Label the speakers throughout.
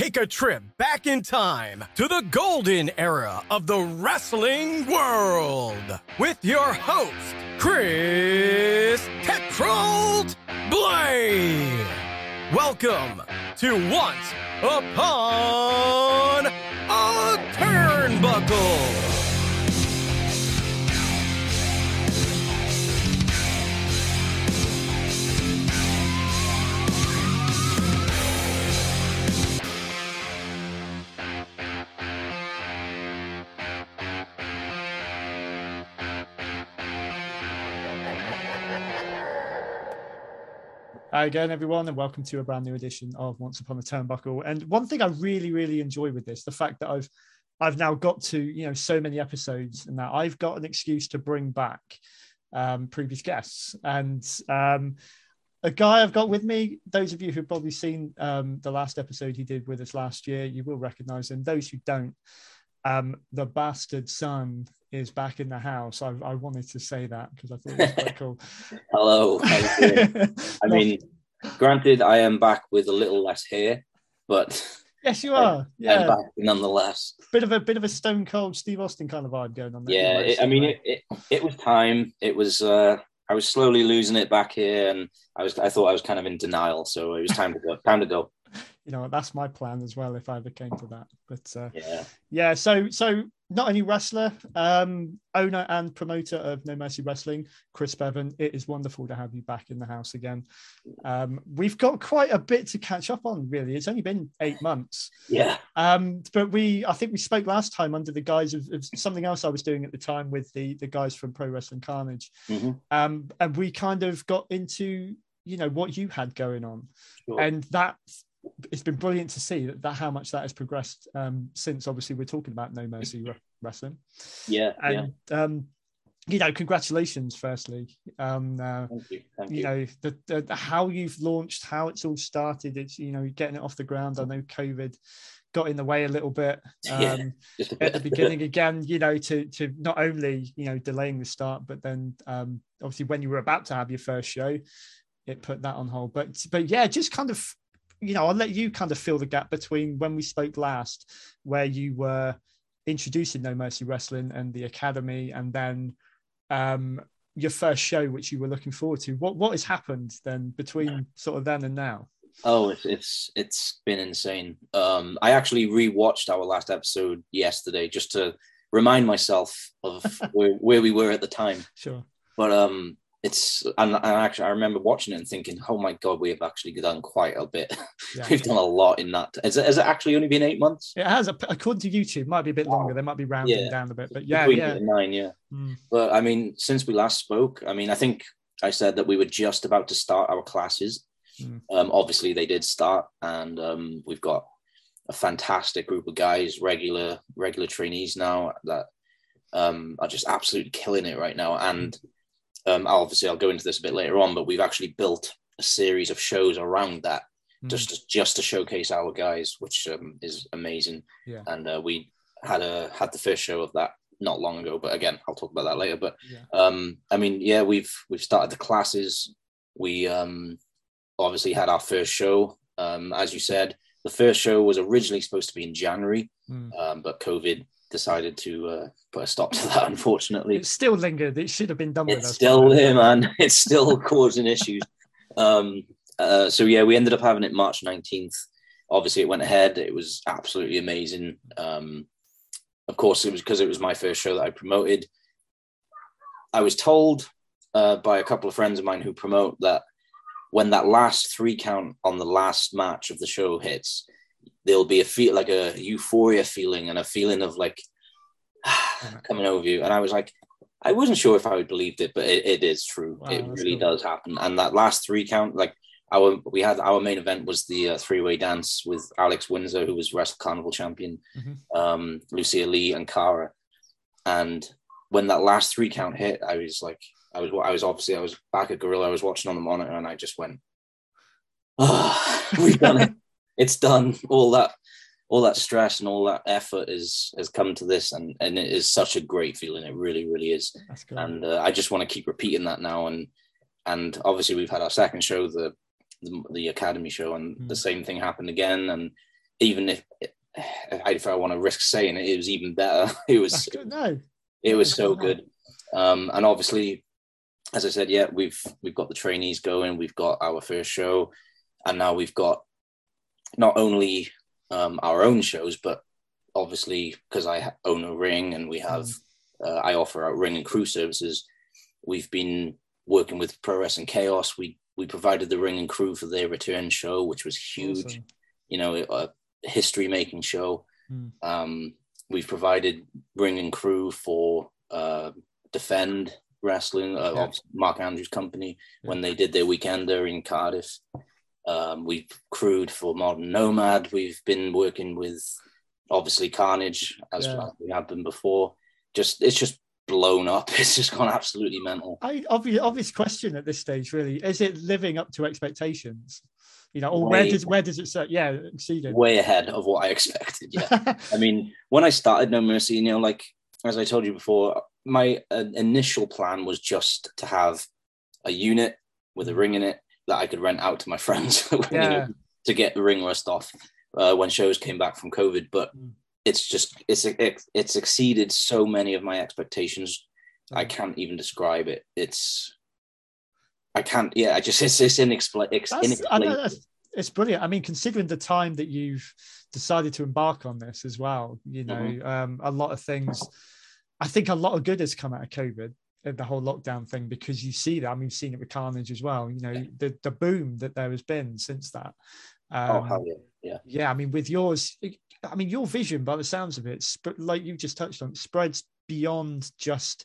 Speaker 1: Take a trip back in time to the golden era of the wrestling world with your host, Chris Tetrold Blade. Welcome to Once Upon a Turnbuckle.
Speaker 2: Hi again, everyone, and welcome to a brand new edition of Once Upon a Turnbuckle. And one thing I really, really enjoy with this, the fact that I've I've now got to, you know, so many episodes and that I've got an excuse to bring back um, previous guests. And um, a guy I've got with me, those of you who've probably seen um, the last episode he did with us last year, you will recognize him. Those who don't, um, the bastard son is back in the house. I, I wanted to say that because I thought it was quite cool.
Speaker 3: Hello. how you doing? I mean, granted, I am back with a little less hair, but
Speaker 2: yes, you are.
Speaker 3: I'm
Speaker 2: Yeah,
Speaker 3: back nonetheless.
Speaker 2: bit of a bit of a Stone Cold Steve Austin kind of vibe going on there.
Speaker 3: Yeah, it, I mean, it, it, it was time. It was. uh I was slowly losing it back here, and I was. I thought I was kind of in denial, so it was time to go. Time to go.
Speaker 2: you know that's my plan as well if I ever came to that. But uh,
Speaker 3: Yeah.
Speaker 2: yeah, so so not only wrestler, um, owner and promoter of No Mercy Wrestling, Chris Bevan. It is wonderful to have you back in the house again. Um, we've got quite a bit to catch up on. Really, it's only been eight months.
Speaker 3: Yeah.
Speaker 2: Um, but we, I think we spoke last time under the guise of, of something else I was doing at the time with the the guys from Pro Wrestling Carnage,
Speaker 3: Mhm.
Speaker 2: um, and we kind of got into you know what you had going on,
Speaker 3: Sure.
Speaker 2: and that it's been brilliant to see that, that how much that has progressed um, since obviously we're talking about No Mercy Wrestling,
Speaker 3: yeah. Yeah.
Speaker 2: um, you know congratulations firstly. Um, uh,
Speaker 3: Thank you. Thank
Speaker 2: you
Speaker 3: you.
Speaker 2: know the, the, how you've launched how it's all started it's you know getting it off the ground i know covid got in the way a little bit
Speaker 3: Yeah.
Speaker 2: um
Speaker 3: Just a
Speaker 2: at the beginning again you know to to not only you know delaying the start but then um obviously when you were about to have your first show it put that on hold but but yeah just kind of you know i'll let you kind of fill the gap between when we spoke last where you were introducing no mercy wrestling and the academy and then um your first show which you were looking forward to what what has happened then between sort of then and now
Speaker 3: Oh, it's it's it's been insane. Um, I actually rewatched our last episode yesterday just to remind myself of where, where we were at the time.
Speaker 2: sure
Speaker 3: But um, it's and, and actually I remember watching it and thinking, oh my god, we have actually done quite a bit.
Speaker 2: yeah
Speaker 3: We've done a lot in that. Has it, has it actually only been eight months?
Speaker 2: it has according to youtube might be a bit longer they might be rounding
Speaker 3: Yeah.
Speaker 2: down a bit but yeah
Speaker 3: Between
Speaker 2: yeah
Speaker 3: nine, yeah.
Speaker 2: Mm.
Speaker 3: But I mean, since we last spoke, I mean, I think I said that we were just about to start our classes.
Speaker 2: Mm.
Speaker 3: Um, obviously, they did start, and um, we've got a fantastic group of guys, regular regular trainees now that um, are just absolutely killing it right now. And um, obviously, I'll go into this a bit later on, but we've actually built a series of shows around that
Speaker 2: Mm.
Speaker 3: just to, just to showcase our guys, which um, is amazing.
Speaker 2: Yeah.
Speaker 3: And uh, we had a had the first show of that not long ago, but again, I'll talk about that later. But
Speaker 2: Yeah.
Speaker 3: um, I mean, yeah, we've we've started the classes. We um, obviously had our first show. Um, as you said, the first show was originally supposed to be in January,
Speaker 2: Mm.
Speaker 3: um, but COVID decided to uh, put a stop to that. Unfortunately,
Speaker 2: It still lingered. It should have been done with
Speaker 3: it's
Speaker 2: us.
Speaker 3: still there, man. It's still causing issues. Um, uh, so yeah, we ended up having it March nineteenth. Obviously, it went ahead. It was absolutely amazing. Um, of course, it was because it was my first show that I promoted. I was told uh, by a couple of friends of mine who promote that when that last three count on the last match of the show hits, there'll be a feel like a euphoria feeling and a feeling of like coming over you. And I was like, I wasn't sure if I would believed it, but it, it is true.
Speaker 2: Wow,
Speaker 3: it really
Speaker 2: cool.
Speaker 3: does happen. And that last three count, like our we had our main event was the uh, three way dance with Alex Windsor, who was Wrestle Carnival champion,
Speaker 2: Mhm.
Speaker 3: um, Lucia Lee, and Cara. And when that last three count hit, I was like, I was, I was obviously, I was back at Gorilla. I was watching on the monitor, and I just went, "Oh, we've done it! It's done! All that, all that stress and all that effort is has come to this, and and it is such a great feeling. It really, really is.
Speaker 2: That's good.
Speaker 3: And uh, I just want to keep repeating that now. And and obviously, we've had our second show, the the, the Academy show, and
Speaker 2: Mm.
Speaker 3: the same thing happened again. And even if I if I want to risk saying it, it was even better. It was
Speaker 2: No,
Speaker 3: it was so good. Um, and obviously, as I said, yeah, we've we've got the trainees going. We've got our first show, and now we've got not only um, our own shows, but obviously because I own a ring and we have uh, I offer out ring and crew services. We've been working with Pro Wrestling Chaos. We we provided the ring and crew for their return show, which was huge
Speaker 2: awesome.
Speaker 3: you know, a history making show.
Speaker 2: Mm.
Speaker 3: Um, we've provided ring and crew for uh, Defend Wrestling, uh,
Speaker 2: Yeah.
Speaker 3: Mark Andrews' company, when they did their weekender in Cardiff. Um, we've crewed for Modern Nomad. We've been working with obviously Carnage as
Speaker 2: Yeah.
Speaker 3: we have been before. Just it's just blown up. It's just gone absolutely mental.
Speaker 2: I obvious obvious question at this stage, really. Is it living up to expectations? You know, or where does where does it say? Yeah, exceeded.
Speaker 3: Way ahead of what I expected. Yeah. I mean, when I started No Mercy, you know, like as I told you before, my uh, initial plan was just to have a unit with a ring in it that I could rent out to my friends you know, to get the ring rust off uh, when shows came back from COVID. But
Speaker 2: Mm.
Speaker 3: it's just it's it, it's exceeded so many of my expectations. I
Speaker 2: Mm.
Speaker 3: can't even describe it. It's I can't. Yeah, I just it's it's inexpli- ex-
Speaker 2: That's, I know,
Speaker 3: inexplicable.
Speaker 2: that's- it's brilliant. I mean, considering the time that you've decided to embark on this as well, you know,
Speaker 3: Mhm.
Speaker 2: um, a lot of things. I think a lot of good has come out of COVID, the whole lockdown thing, because you see that. I mean, you've seen it with Carnage as well. You know, the the boom that there has been since that. Um,
Speaker 3: oh hell yeah, yeah.
Speaker 2: yeah i mean with yours i mean your vision by the sounds of it sp- like you just touched on spreads beyond just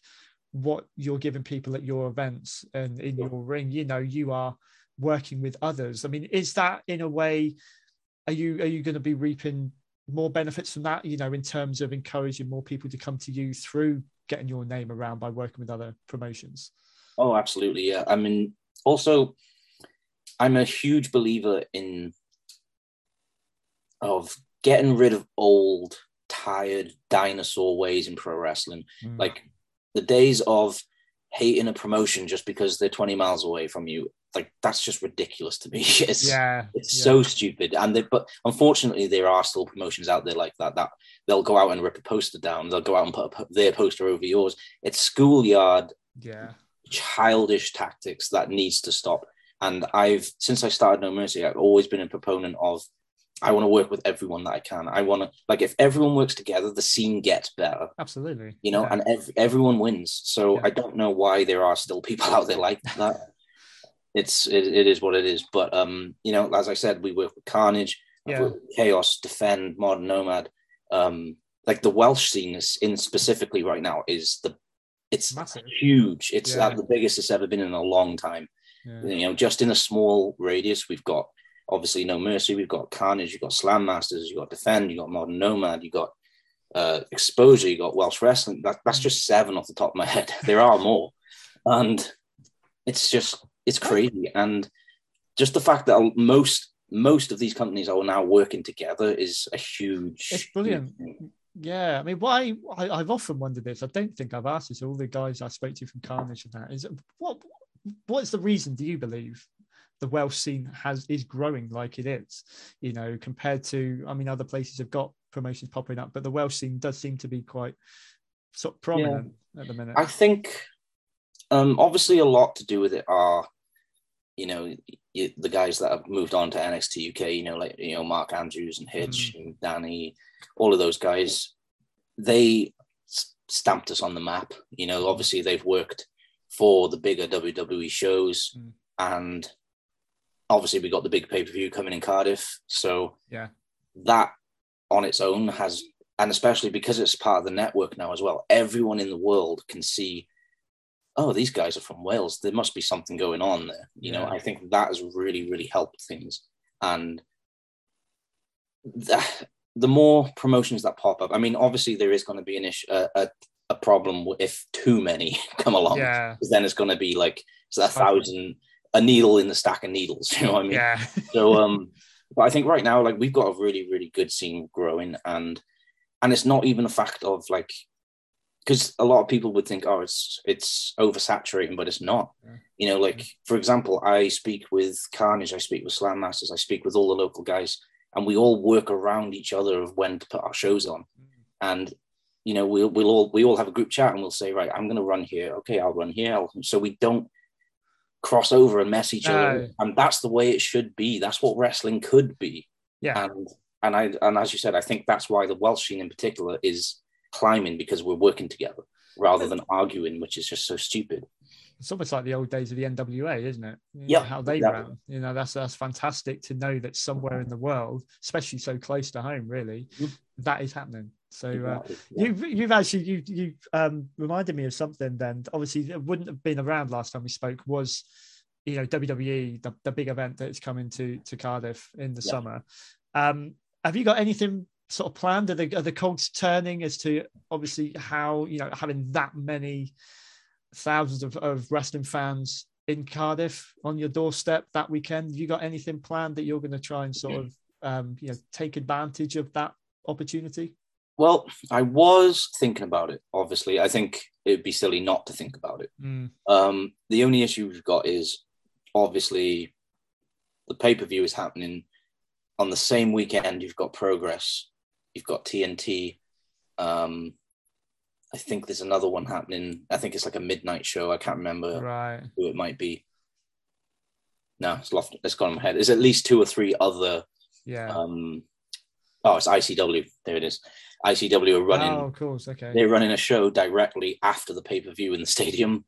Speaker 2: what you're giving people at your events and in your ring you know you are working with others i mean is that in a way are you are you going to be reaping more benefits from that you know in terms of encouraging more people to come to you through getting your name around by working with other promotions
Speaker 3: Oh, absolutely. Yeah. I mean, also, I'm a huge believer in of getting rid of old, tired dinosaur ways in pro wrestling.
Speaker 2: Mm.
Speaker 3: Like the days of hating a promotion just because they're 20 miles away from you. Like that's just ridiculous to me. It's,
Speaker 2: yeah
Speaker 3: it's
Speaker 2: yeah.
Speaker 3: so stupid. And they, but unfortunately, there are still promotions out there like that. That they'll go out and rip a poster down. They'll go out and put a, their poster over yours. It's schoolyard
Speaker 2: yeah
Speaker 3: childish tactics that needs to stop. And I've since I started No Mercy, I've always been a proponent of I want to work with everyone that I can. I want to like if everyone works together, the scene gets better,
Speaker 2: absolutely
Speaker 3: you know,
Speaker 2: Yeah.
Speaker 3: and ev- everyone wins. So
Speaker 2: Yeah.
Speaker 3: I don't know why there are still people out there like that. It's it, it is what it is. But um, you know, as I said, we work with Carnage,
Speaker 2: Yeah.
Speaker 3: with Chaos, Defend, Modern Nomad. Um, like the Welsh scene is in specifically right now is the it's
Speaker 2: Massive.
Speaker 3: huge. It's
Speaker 2: Yeah.
Speaker 3: the biggest it's ever been in a long time.
Speaker 2: yeah.
Speaker 3: You know, just in a small radius, we've got obviously No Mercy, we've got Carnage, you've got Slam Masters, you've got Defend, you've got Modern Nomad, you've got uh, Exposure, you've got Welsh Wrestling. That, that's just seven off the top of my head. There are more. And it's just, it's crazy. And just the fact that most, most of these companies are now working together is a huge,
Speaker 2: It's brilliant.
Speaker 3: thing.
Speaker 2: Yeah, I mean, why I, I've often wondered this. I don't think I've asked this. All the guys I spoke to from Carnage and that is what what's the reason? Do you believe the Welsh scene has is growing like it is? You know, compared to I mean, other places have got promotions popping up, but the Welsh scene does seem to be quite sort of prominent at the minute.
Speaker 3: I think um, obviously a lot to do with it are, you know, y- the guys that have moved on to NXT UK, you know, like, you know, Mark Andrews and Hitch and Danny, all of those guys, they stamped us on the map. You know, obviously they've worked for the bigger WWE shows
Speaker 2: Mm.
Speaker 3: and obviously we got the big pay-per-view coming in Cardiff. So
Speaker 2: Yeah.
Speaker 3: that on its own has and especially because it's part of the network now as well, everyone in the world can see, oh, these guys are from Wales. There must be something going on there. You know,
Speaker 2: Yeah.
Speaker 3: I think that has really, really helped things. And the, the more promotions that pop up, I mean, obviously there is going to be an issue, a, a, a problem if too many come along.
Speaker 2: Yeah.
Speaker 3: Then it's going to be like it's a thousand, a needle in the stack of needles. You know what I mean?
Speaker 2: Yeah.
Speaker 3: So um, but I think right now, like we've got a really, really good scene growing, and and it's not even a fact of like because a lot of people would think, oh, it's it's oversaturating, but it's not.
Speaker 2: Yeah.
Speaker 3: You know, like mm-hmm. for example, I speak with Carnage, I speak with Slam Masters, I speak with all the local guys, and we all work around each other of when to put our shows on, mm. and you know, we'll we'll all we all have a group chat and we'll say, right, I'm going to run here. Okay, I'll run here. I'll, so we don't cross over and mess each other, and that's the way it should be. That's what wrestling could be
Speaker 2: Yeah.
Speaker 3: and and I and as you said, I think that's why the Welsh scene in particular is climbing because we're working together rather than arguing, which is just so stupid.
Speaker 2: It's almost like the old days of the NWA, isn't it? You know,
Speaker 3: Yeah,
Speaker 2: how they
Speaker 3: exactly.
Speaker 2: ran. You know, that's that's fantastic to know that somewhere in the world, especially so close to home, really,
Speaker 3: Mhm.
Speaker 2: that is happening. So uh,
Speaker 3: yeah.
Speaker 2: you've you've actually you you um reminded me of something. Then obviously it wouldn't have been around last time we spoke. Was you know WWE the, the big event that's coming to to Cardiff in the
Speaker 3: Yeah.
Speaker 2: summer. Um, have you got anything sort of planned? Are the are the cogs turning as to obviously how you know having that many thousands of, of wrestling fans in Cardiff on your doorstep that weekend? Have you got anything planned that you're going to try and sort of um, you know take advantage of that opportunity?
Speaker 3: Well, I was thinking about it. Obviously, I think it'd be silly not to think about it.
Speaker 2: Mm,
Speaker 3: Um, the only issue we've got is obviously the pay per view is happening on the same weekend. You've got Progress, you've got TNT. Um, I think there's another one happening. I think it's like a midnight show. I can't remember
Speaker 2: right.
Speaker 3: who it might be. No, it's lost. It's gone in my head. There's at least two or three other.
Speaker 2: Yeah.
Speaker 3: Um, oh, it's ICW. There it is. ICW are running.
Speaker 2: Oh, of course. Okay.
Speaker 3: They're running a show directly after the pay per view in the stadium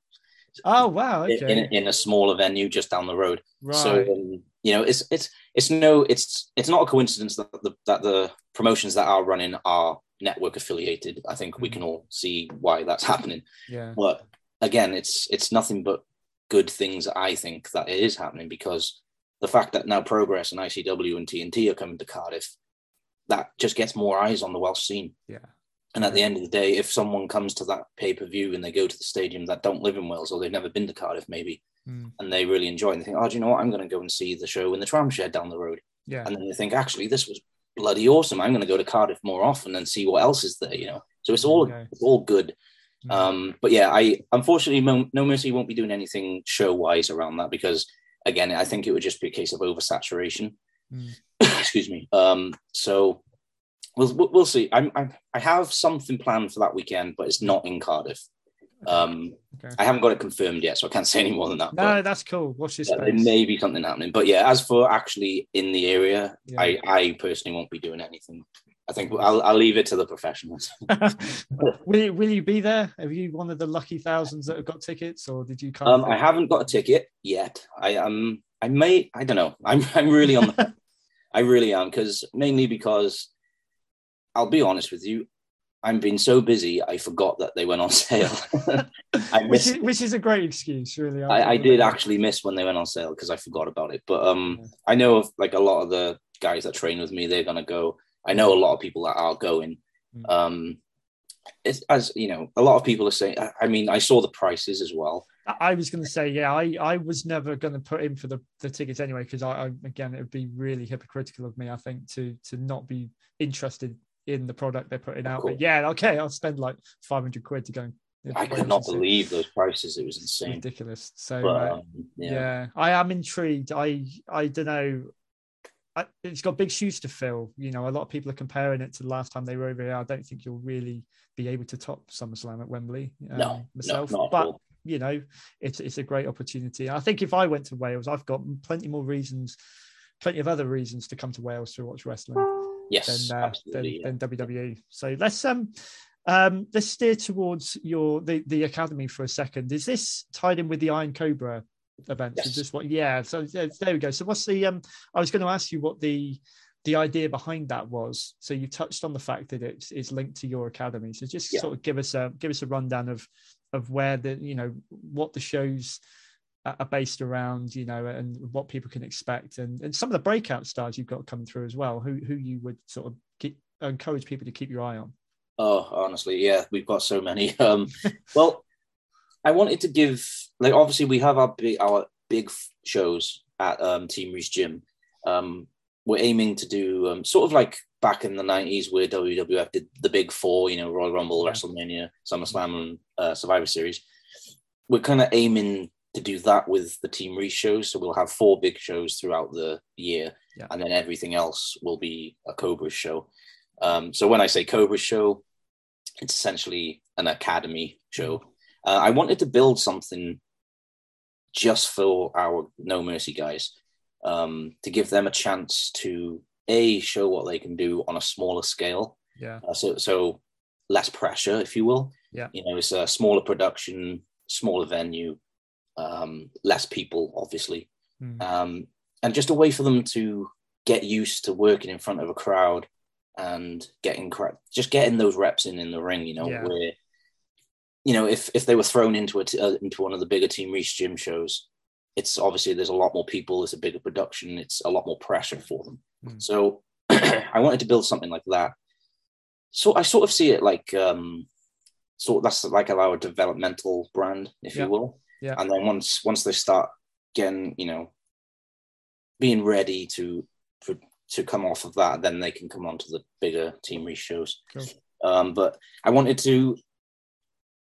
Speaker 2: Oh, wow.
Speaker 3: in-
Speaker 2: Okay.
Speaker 3: in, in a smaller venue just down the road.
Speaker 2: right.
Speaker 3: So um, you know, it's it's it's no it's it's not a coincidence that the that the promotions that are running are network affiliated. I think we
Speaker 2: Mhm.
Speaker 3: can all see why that's happening.
Speaker 2: yeah.
Speaker 3: But again, it's it's nothing but good things. I think that it is happening because the fact that now Progress and ICW and TNT are coming to Cardiff, that just gets more eyes on the Welsh scene.
Speaker 2: Yeah.
Speaker 3: And at the end of the day, if someone comes to that pay per view and they go to the stadium that don't live in Wales or they've never been to Cardiff, maybe,
Speaker 2: Mm,
Speaker 3: and they really enjoy it, and they think, oh, do you know what? I'm going to go and see the show in the tram shed down the road.
Speaker 2: yeah.
Speaker 3: And then they think, actually, this was bloody awesome. I'm going to go to Cardiff more often and see what else is there, you know? So it's all,
Speaker 2: Okay.
Speaker 3: it's all good.
Speaker 2: Mm.
Speaker 3: Um, but yeah, I unfortunately Mo- No Mercy won't be doing anything show wise around that because again, I think it would just be a case of oversaturation.
Speaker 2: Mm.
Speaker 3: Excuse me. Um, so we'll we'll see. I'm, I'm I have something planned for that weekend, but it's not in Cardiff. Um,
Speaker 2: Okay.
Speaker 3: I haven't got it confirmed yet, so I can't say any more than that.
Speaker 2: No, that's cool. Watch this
Speaker 3: yeah, there may be something happening, but yeah, as for actually in the area,
Speaker 2: Yeah.
Speaker 3: I I personally won't be doing anything. I think I'll I'll leave it to the professionals.
Speaker 2: will you will you be there? Are you one of the lucky thousands that have got tickets, or did you come?
Speaker 3: Um, I haven't got a ticket yet. I um, I may. I don't know. I'm I'm really on. The, I really am because mainly because I'll be honest with you. I'm been so busy, I forgot that they went on sale. I
Speaker 2: which is, which is a great excuse, really.
Speaker 3: I, I did actually miss when they went on sale because I forgot about it. But um,
Speaker 2: Yeah.
Speaker 3: I know of like a lot of the guys that train with me. They're gonna go. I know a lot of people that are going.
Speaker 2: Mm.
Speaker 3: Um, it's as you know, a lot of people are saying. I, I mean, I saw the prices as well.
Speaker 2: I I was going to say, yeah, I, I was never going to put in for the, the tickets anyway because I, I again it would be really hypocritical of me, I think, to to not be interested in the product they're putting out. But yeah, okay, I'll spend like five hundred quid to go. and-
Speaker 3: I could not
Speaker 2: it.
Speaker 3: believe those prices. It was insane.
Speaker 2: ridiculous. So
Speaker 3: But
Speaker 2: uh,
Speaker 3: um,
Speaker 2: yeah.
Speaker 3: yeah.
Speaker 2: I am intrigued. I I don't know. I, it's got big shoes to fill. You know, a lot of people are comparing it to the last time they were over here. I don't think you'll really be able to top SummerSlam at Wembley. um,
Speaker 3: No,
Speaker 2: myself,
Speaker 3: no,
Speaker 2: but
Speaker 3: all.
Speaker 2: you know, it's it's a great opportunity. I think if I went to Wales, I've got plenty more reasons, plenty of other reasons to come to Wales to watch wrestling
Speaker 3: Yes,
Speaker 2: than, uh,
Speaker 3: absolutely.
Speaker 2: than, than WWE. So let's um um let's steer towards your the the academy for a second. Is this tied in with the Iron Cobra events? Is
Speaker 3: Yes.
Speaker 2: this what? Yeah. So yeah, there we go. So what's the um? I was going to ask you what the the idea behind that was. So you touched on the fact that it's it's linked to your academy. So just
Speaker 3: Yeah.
Speaker 2: sort of give us a give us a rundown of of where the you know what the shows are based around, you know, and what people can expect, and and some of the breakout stars you've got coming through as well. Who who you would sort of keep, encourage people to keep your eye on.
Speaker 3: Oh, honestly, yeah, we've got so many. Um, well, I wanted to give like obviously we have our big our big shows at um, Team Reese Gym. Um, we're aiming to do um, sort of like back in the nineties where WWF did the big four, you know, Royal Rumble, WrestleMania, SummerSlam, and uh, Survivor Series. We're kind of aiming to do that with the Team Reese shows. So we'll have four big shows throughout the year,
Speaker 2: Yeah.
Speaker 3: and then everything else will be a Cobra show. Um, so when I say Cobra show, it's essentially an academy show. Uh, I wanted to build something just for our No Mercy guys um, to give them a chance to a show what they can do on a smaller scale.
Speaker 2: Yeah.
Speaker 3: Uh, so so less pressure, if you will.
Speaker 2: Yeah.
Speaker 3: You know, it's a smaller production, smaller venue, um, less people, obviously,
Speaker 2: Mm.
Speaker 3: um, and just a way for them to get used to working in front of a crowd and getting cra- just getting those reps in in the ring. You know,
Speaker 2: Yeah.
Speaker 3: where you know if if they were thrown into a t- uh, into one of the bigger Team Reese gym shows, it's obviously there's a lot more people, it's a bigger production, it's a lot more pressure for them.
Speaker 2: Mm.
Speaker 3: So I wanted to build something like that. So I sort of see it like um sort that's like our developmental brand, if
Speaker 2: Yeah.
Speaker 3: you will.
Speaker 2: Yeah.
Speaker 3: And then once once they start getting, you know, being ready to for, to come off of that, then they can come on to the bigger team shows.
Speaker 2: Cool.
Speaker 3: Um, but I wanted to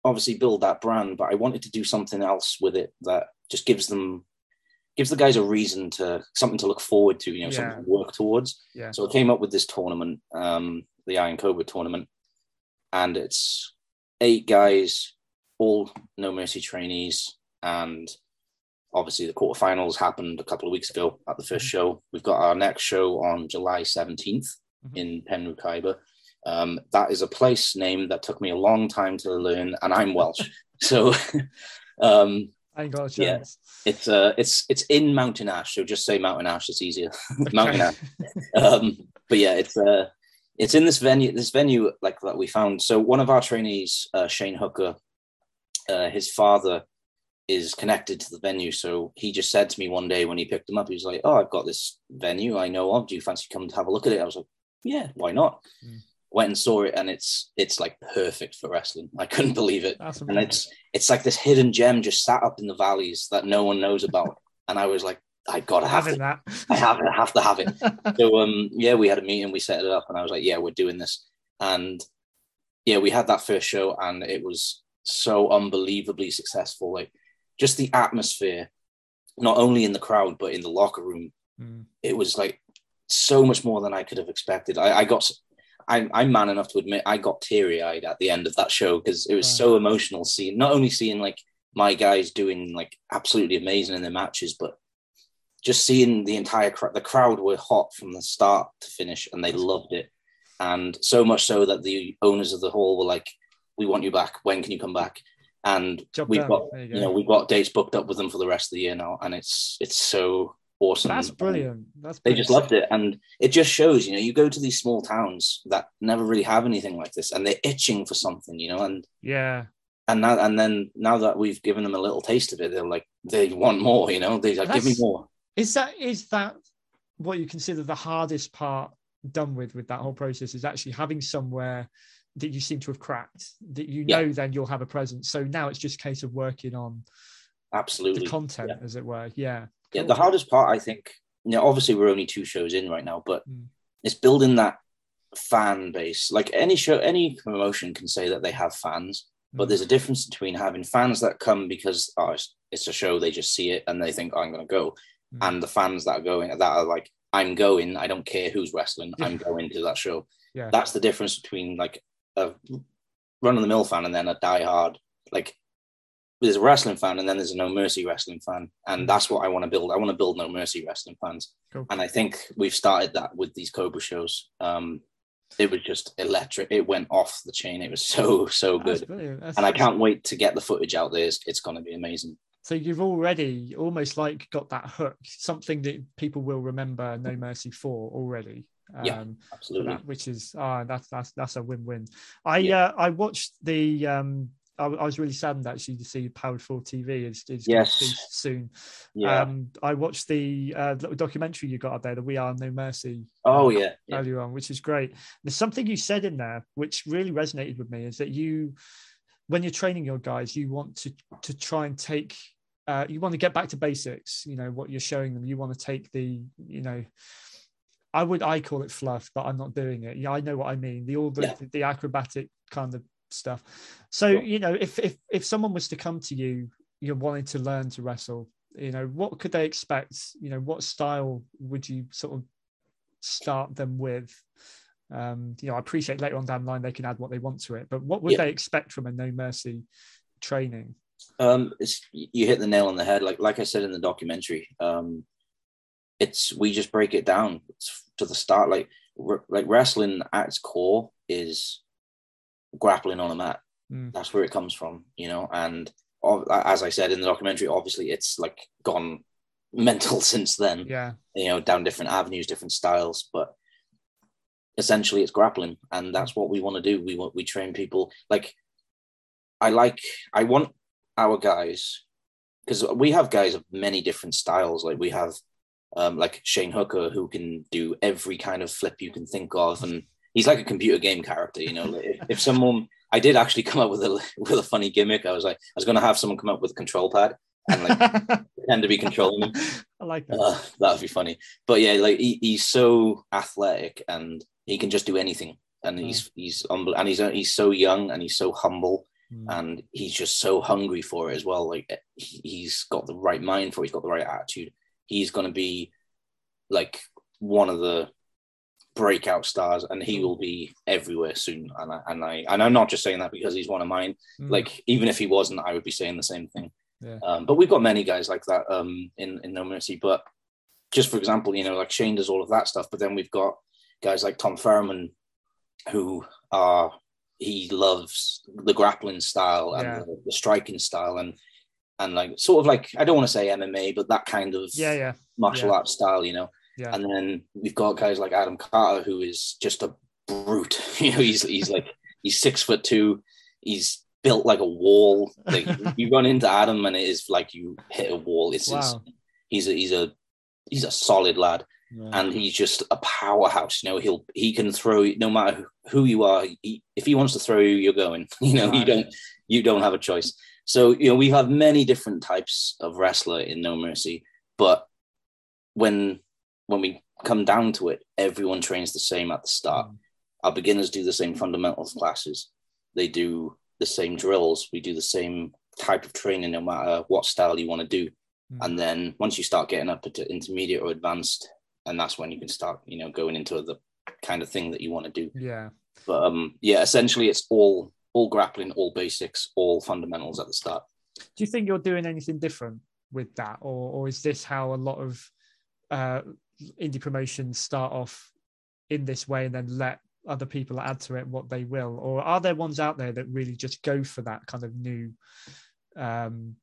Speaker 3: obviously build that brand, but I wanted to do something else with it that just gives them gives the guys a reason to something to look forward to, you know,
Speaker 2: Yeah.
Speaker 3: something to work towards.
Speaker 2: Yeah.
Speaker 3: So I came up with this tournament, um, the Iron Cobra tournament, and it's eight guys, all No Mercy trainees, and obviously the quarterfinals happened a couple of weeks ago at the 1st
Speaker 2: Mhm.
Speaker 3: show. We've got our next show on July 17th
Speaker 2: Mhm.
Speaker 3: in Penrith Um, that is a place name that took me a long time to learn, and I'm Welsh, so um,
Speaker 2: I got a
Speaker 3: Yeah. it's uh, it's it's in Mountain Ash. So just say Mountain Ash; it's easier. Mountain Ash um, but yeah, it's uh, it's in this venue. This venue like that we found. So one of our trainees, uh, Shane Hooker, uh, his father is connected to the venue. So he just said to me one day when he picked him up, he was like, "Oh, I've got this venue I know of. Do you fancy come to have a look at it?" I was like, "Yeah, why not?"
Speaker 2: Mm.
Speaker 3: Went and saw it, and it's it's like perfect for wrestling. I couldn't believe it and it's it's like this hidden gem just sat up in the valleys that no one knows about. and I was like, I gotta have it.
Speaker 2: that.
Speaker 3: I have it. I have to have it. so um, yeah, we had a meeting, we set it up, and I was like, yeah, we're doing this. And yeah, we had that first show, and it was so unbelievably successful. Like just the atmosphere, not only in the crowd but in the locker room,
Speaker 2: Mm.
Speaker 3: it was like so much more than I could have expected. I, I got, I'm, I'm man enough to admit I got teary eyed at the end of that show because it was so emotional. Seeing not only seeing like my guys doing like absolutely amazing in their matches, but just seeing the entire crowd. The crowd were hot from the start to finish, and they loved it. And so much so that the owners of the hall were like, "We want you back. When can you come back?" And
Speaker 2: Job
Speaker 3: we've
Speaker 2: done.
Speaker 3: got
Speaker 2: you
Speaker 3: you, know we've got dates booked up with them for the rest of the year now, and it's it's so awesome.
Speaker 2: That's brilliant. That's brilliant.
Speaker 3: They just loved it, and it just shows. You know, you go to these small towns that never really have anything like this, and they're itching for something. You know, and
Speaker 2: Yeah.
Speaker 3: and now and then now that we've given them a little taste of it, they're like they want more. You know, they like give me more.
Speaker 2: Is that is that what you consider the hardest part done with with that whole process is actually having somewhere that you seem to have cracked that you
Speaker 3: Yeah.
Speaker 2: know then you'll have a presence. So now it's just a case of working on
Speaker 3: Absolutely,
Speaker 2: the content,
Speaker 3: Yeah.
Speaker 2: as it were. Yeah.
Speaker 3: Yeah, the hardest part, I think, you know, obviously we're only two shows in right now, but
Speaker 2: Mm.
Speaker 3: it's building that fan base. Like any show, any promotion can say that they have fans, but
Speaker 2: Mm.
Speaker 3: there's a difference between having fans that come because oh, it's, it's a show, they just see it and they think, oh, I'm going to go,
Speaker 2: Mm.
Speaker 3: and the fans that are going that are like, I'm going, I don't care who's wrestling, I'm going to that show.
Speaker 2: Yeah.
Speaker 3: That's the difference between like a run of the mill fan and then a die-hard Like there's a wrestling fan and then there's a No Mercy wrestling fan, and that's what I want to build. I want to build No Mercy wrestling fans,
Speaker 2: Cool.
Speaker 3: and I think we've started that with these Cobra shows. Um, it was just electric. It went off the chain. It was so so good.
Speaker 2: That's-
Speaker 3: and I can't wait to get the footage out there. It's, it's going to be amazing.
Speaker 2: So you've already almost like got that hook, something that people will remember No Mercy for already.
Speaker 3: Yeah,
Speaker 2: Um, for
Speaker 3: Absolutely.
Speaker 2: that, which is ah, that's that's that's a win-win. I
Speaker 3: Yeah.
Speaker 2: uh, I watched the um I, I was really saddened actually to see Powered for TV is, is
Speaker 3: Yes.
Speaker 2: soon.
Speaker 3: Yeah.
Speaker 2: Um, I watched the uh, little documentary you got up there, the We Are No Mercy.
Speaker 3: oh
Speaker 2: uh,
Speaker 3: yeah. yeah.
Speaker 2: earlier on, which is great. There's something you said in there which really resonated with me is that you, when you're training your guys, you want to to try and take, uh, you want to get back to basics. You know what you're showing them. You want to take the, you know, I would I call it fluff, but I'm not doing it. Yeah, I know what I mean. The all the
Speaker 3: Yeah.
Speaker 2: the acrobatic kind of stuff. So you know, if if if someone was to come to you, you're wanting to learn to wrestle. You know, what could they expect? You know, what style would you sort of start them with? Um, you know, I appreciate later on down the line they can add what they want to it, but what would
Speaker 3: Yeah.
Speaker 2: they expect from a no mercy training?
Speaker 3: Um, it's, you hit the nail on the head. Like like I said in the documentary, um, it's we just break it down to the start. Like r- like wrestling at its core is grappling on a mat.
Speaker 2: Mm.
Speaker 3: That's where it comes from, you know. And as I said in the documentary, obviously it's like gone mental since then.
Speaker 2: Yeah,
Speaker 3: You know, down different avenues, different styles, but essentially it's grappling, and that's what we want to do. We want we train people like I like I want our guys because we have guys of many different styles. Like we have um, like Shane Hooker who can do every kind of flip you can think of, and he's like a computer game character. You know, if, if someone I did actually come up with a with a funny gimmick. I was like, I was going to have someone come up with a control pad and like pretend to be controlling him.
Speaker 2: I like that.
Speaker 3: Uh, that'd be funny. But yeah, like he, he's so athletic and he can just do anything. And he's he's humble and he's he's so young and he's so humble
Speaker 2: Mm.
Speaker 3: and he's just so hungry for it as well. Like he- he's got the right mind for it. He's got the right attitude. He's going to be like one of the breakout stars, and he will be everywhere soon. And I and I and I'm not just saying that because he's one of mine.
Speaker 2: Mm.
Speaker 3: Like even if he wasn't, I would be saying the same thing.
Speaker 2: Yeah.
Speaker 3: Um, but we've got many guys like that um, in in No Mercy. But just for example, you know, like Shane does all of that stuff, but then we've got guys like Tom Furman who are he loves the grappling style and
Speaker 2: Yeah.
Speaker 3: the, the striking style and and like sort of like I don't want to say MMA, but that kind of
Speaker 2: yeah, yeah,
Speaker 3: martial
Speaker 2: yeah.
Speaker 3: arts style, you know.
Speaker 2: yeah.
Speaker 3: And then we've got guys like Adam Carter, who is just a brute. You know, he's he's like he's six foot two. He's built like a wall. Like you run into Adam, and it is like you hit a wall. It's,
Speaker 2: Wow.
Speaker 3: he's a he's a he's a solid lad, and he's just a powerhouse. You know, he'll he can throw no matter who- who you are. He, if he wants to throw you, you're going. You know, you don't you don't have a choice. So you know, we have many different types of wrestler in No Mercy, but when when we come down to it, everyone trains the same at the start.
Speaker 2: Mm.
Speaker 3: Our beginners do the same fundamentals classes. They do the same drills. We do the same type of training, no matter what style you want to do.
Speaker 2: Mm.
Speaker 3: And then once you start getting up into intermediate or advanced, and that's when you can start, you know, going into the kind of thing that you want to do.
Speaker 2: yeah.
Speaker 3: But um, yeah, essentially, it's all all grappling, all basics, all fundamentals at the start.
Speaker 2: Do you think you're doing anything different with that, or or is this how a lot of uh, indie promotions start off in this way and then let other people add to it what they will, or are there ones out there that really just go for that kind of new um,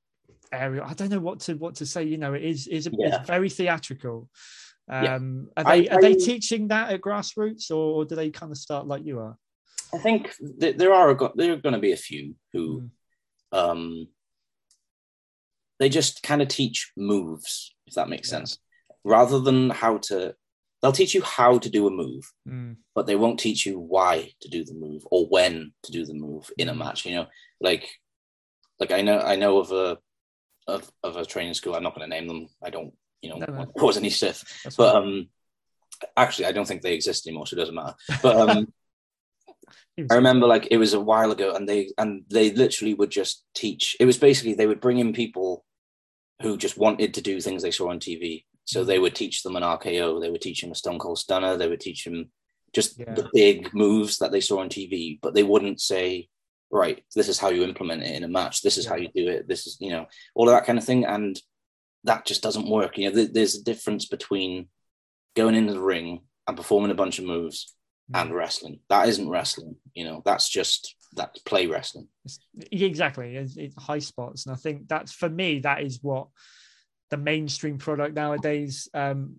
Speaker 2: area? I don't know what to what to say. You know, it is is
Speaker 3: Yeah.
Speaker 2: it's very theatrical.
Speaker 3: Yeah.
Speaker 2: Um, are
Speaker 3: I-
Speaker 2: they are they teaching that at grassroots, or, do they kind of start like you are?
Speaker 3: I think th- there are go- there are going to be a few who
Speaker 2: Mm.
Speaker 3: um, they just kind of teach moves, if that makes
Speaker 2: Yeah.
Speaker 3: sense, rather than how to. They'll teach you how to do a move,
Speaker 2: Mm.
Speaker 3: but they won't teach you why to do the move or when to do the move in a match. You know, like like I know I know of a of, of a training school. I'm not going to name them. I don't you know
Speaker 2: No, no.
Speaker 3: cause any stiff. But um, actually, I don't think they exist anymore, so it doesn't matter. But um, I remember like it was a while ago, and they and they literally would just teach. It was basically they would bring in people who just wanted to do things they saw on TV. So they would teach them an RKO, they would teach them a Stone Cold Stunner, they would teach them just
Speaker 2: Yeah.
Speaker 3: the big moves that they saw on TV, but they wouldn't say, right, this is how you implement it in a match. This is how you do it. This is you know all of that kind of thing, and that just doesn't work. You know, th- there's a difference between going into the ring and performing a bunch of moves. And wrestling. That isn't wrestling. You know, that's just that's play wrestling.
Speaker 2: Exactly it's, it's high spots and i think that's for me that is what the mainstream product nowadays um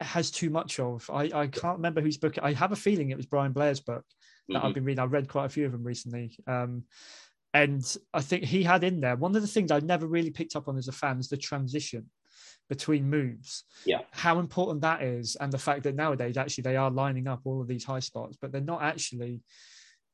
Speaker 2: has too much of i i can't remember whose book i have a feeling it was brian blair's book that
Speaker 3: Mhm.
Speaker 2: i've been reading i've read quite a few of them recently um And I think he had in there one of the things I never really picked up on as a fan is the transition between moves.
Speaker 3: Yeah.
Speaker 2: How important that is, and the fact that nowadays actually they are lining up all of these high spots, but they're not actually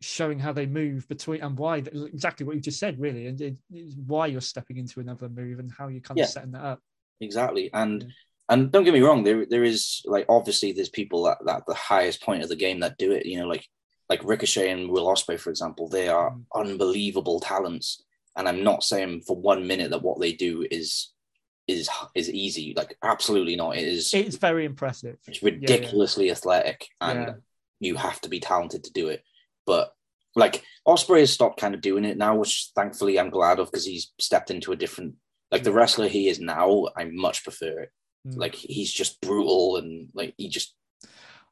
Speaker 2: showing how they move between and why exactly what you just said really and it, why you're stepping into another move and how you're kind
Speaker 3: Yeah.
Speaker 2: of setting that up
Speaker 3: exactly and
Speaker 2: Yeah.
Speaker 3: and don't get me wrong there there is like obviously there's people that that the highest point of the game that do it you know like like ricochet and will Ospreay for example they are
Speaker 2: Mm.
Speaker 3: unbelievable talents and i'm not saying for one minute that what they do is is is easy. Like absolutely not. It is
Speaker 2: it's very impressive.
Speaker 3: It's ridiculously athletic and
Speaker 2: Yeah.
Speaker 3: you have to be talented to do it. But like Ospreay has stopped kind of doing it now which thankfully i'm glad of because he's stepped into a different like the wrestler he is now i much prefer it.
Speaker 2: Mm.
Speaker 3: like he's just brutal and like he just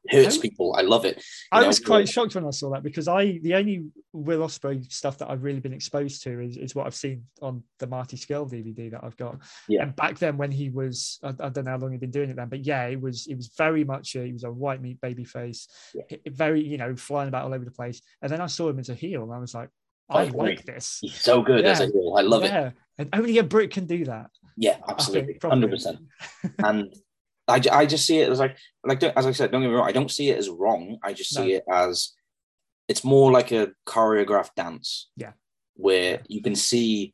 Speaker 3: hurts
Speaker 2: I-
Speaker 3: people i love it You
Speaker 2: I
Speaker 3: know,
Speaker 2: was quite shocked when I saw that because I the only Will Ospreay stuff that I've really been exposed to is, is what I've seen on the Marty Scurll DVD that I've got.
Speaker 3: Yeah.
Speaker 2: And back then when he was I, I don't know how long he'd been doing it then, but yeah, it was it was very much a, he was a white meat baby face,
Speaker 3: Yeah.
Speaker 2: Very you know flying about all over the place. And then I saw him as a heel and I was like,
Speaker 3: I
Speaker 2: like this.
Speaker 3: he's so good as a heel i love it.
Speaker 2: And only a Brit can do that.
Speaker 3: yeah absolutely 100% and I, I just see it as like like don't- as I said, don't get me wrong. I don't see it as wrong. I just see
Speaker 2: No.
Speaker 3: it as it's more like a choreographed dance.
Speaker 2: Yeah.
Speaker 3: where
Speaker 2: Yeah.
Speaker 3: you can see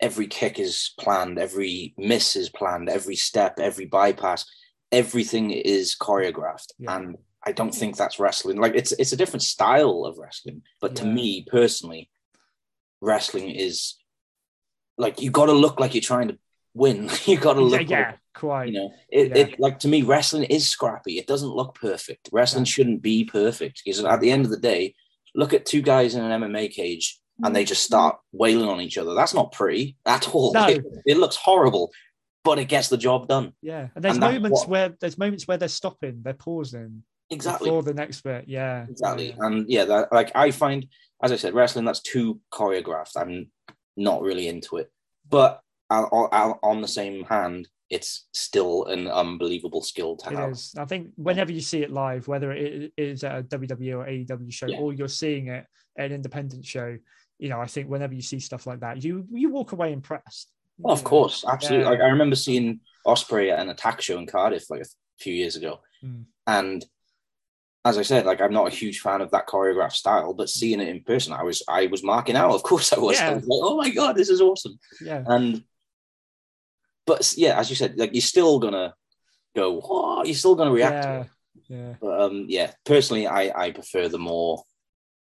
Speaker 3: every kick is planned, every miss is planned, every step, every bypass, everything is choreographed,
Speaker 2: Yeah.
Speaker 3: and I don't think that's wrestling. Like it's it's a different style of wrestling, but to me personally, wrestling is like you got to look like you're trying to win. you got to
Speaker 2: Yeah,
Speaker 3: look like
Speaker 2: yeah, quite.
Speaker 3: you know it,
Speaker 2: Yeah.
Speaker 3: it like to me wrestling is scrappy it doesn't look perfect wrestling
Speaker 2: No.
Speaker 3: shouldn't be perfect because at the end of the day look at two guys in an mma cage and they mm. just start wailing on each other that's not pretty at all
Speaker 2: No.
Speaker 3: it, it looks horrible but it gets the job done
Speaker 2: Yeah, and there's
Speaker 3: And
Speaker 2: moments
Speaker 3: what-
Speaker 2: where there's moments where they're stopping, they're pausing
Speaker 3: exactly
Speaker 2: before the next bit. Yeah,
Speaker 3: exactly
Speaker 2: Yeah.
Speaker 3: and yeah that like i find as i said wrestling that's too choreographed i'm not really into it but on, the same hand it's still an unbelievable skill to
Speaker 2: It
Speaker 3: have
Speaker 2: is. I think whenever you see it live, whether it is a WWE or AEW show,
Speaker 3: Yeah.
Speaker 2: or you're seeing it at an independent show, you know, I think whenever you see stuff like that, you you walk away impressed.
Speaker 3: Oh, of
Speaker 2: know?
Speaker 3: course, absolutely.
Speaker 2: Yeah.
Speaker 3: Like I remember seeing Ospreay at an attack show in Cardiff like a few years ago,
Speaker 2: Mm.
Speaker 3: and as I said, like I'm not a huge fan of that choreographed style, but seeing it in person, I was I was marking out. Of course, I was. I was like, oh my god, this is awesome.
Speaker 2: Yeah,
Speaker 3: And but yeah, as you said, like you're still gonna go. Oh, you're still gonna react. To
Speaker 2: yeah,
Speaker 3: it.
Speaker 2: yeah.
Speaker 3: But um, yeah, personally, I I prefer the more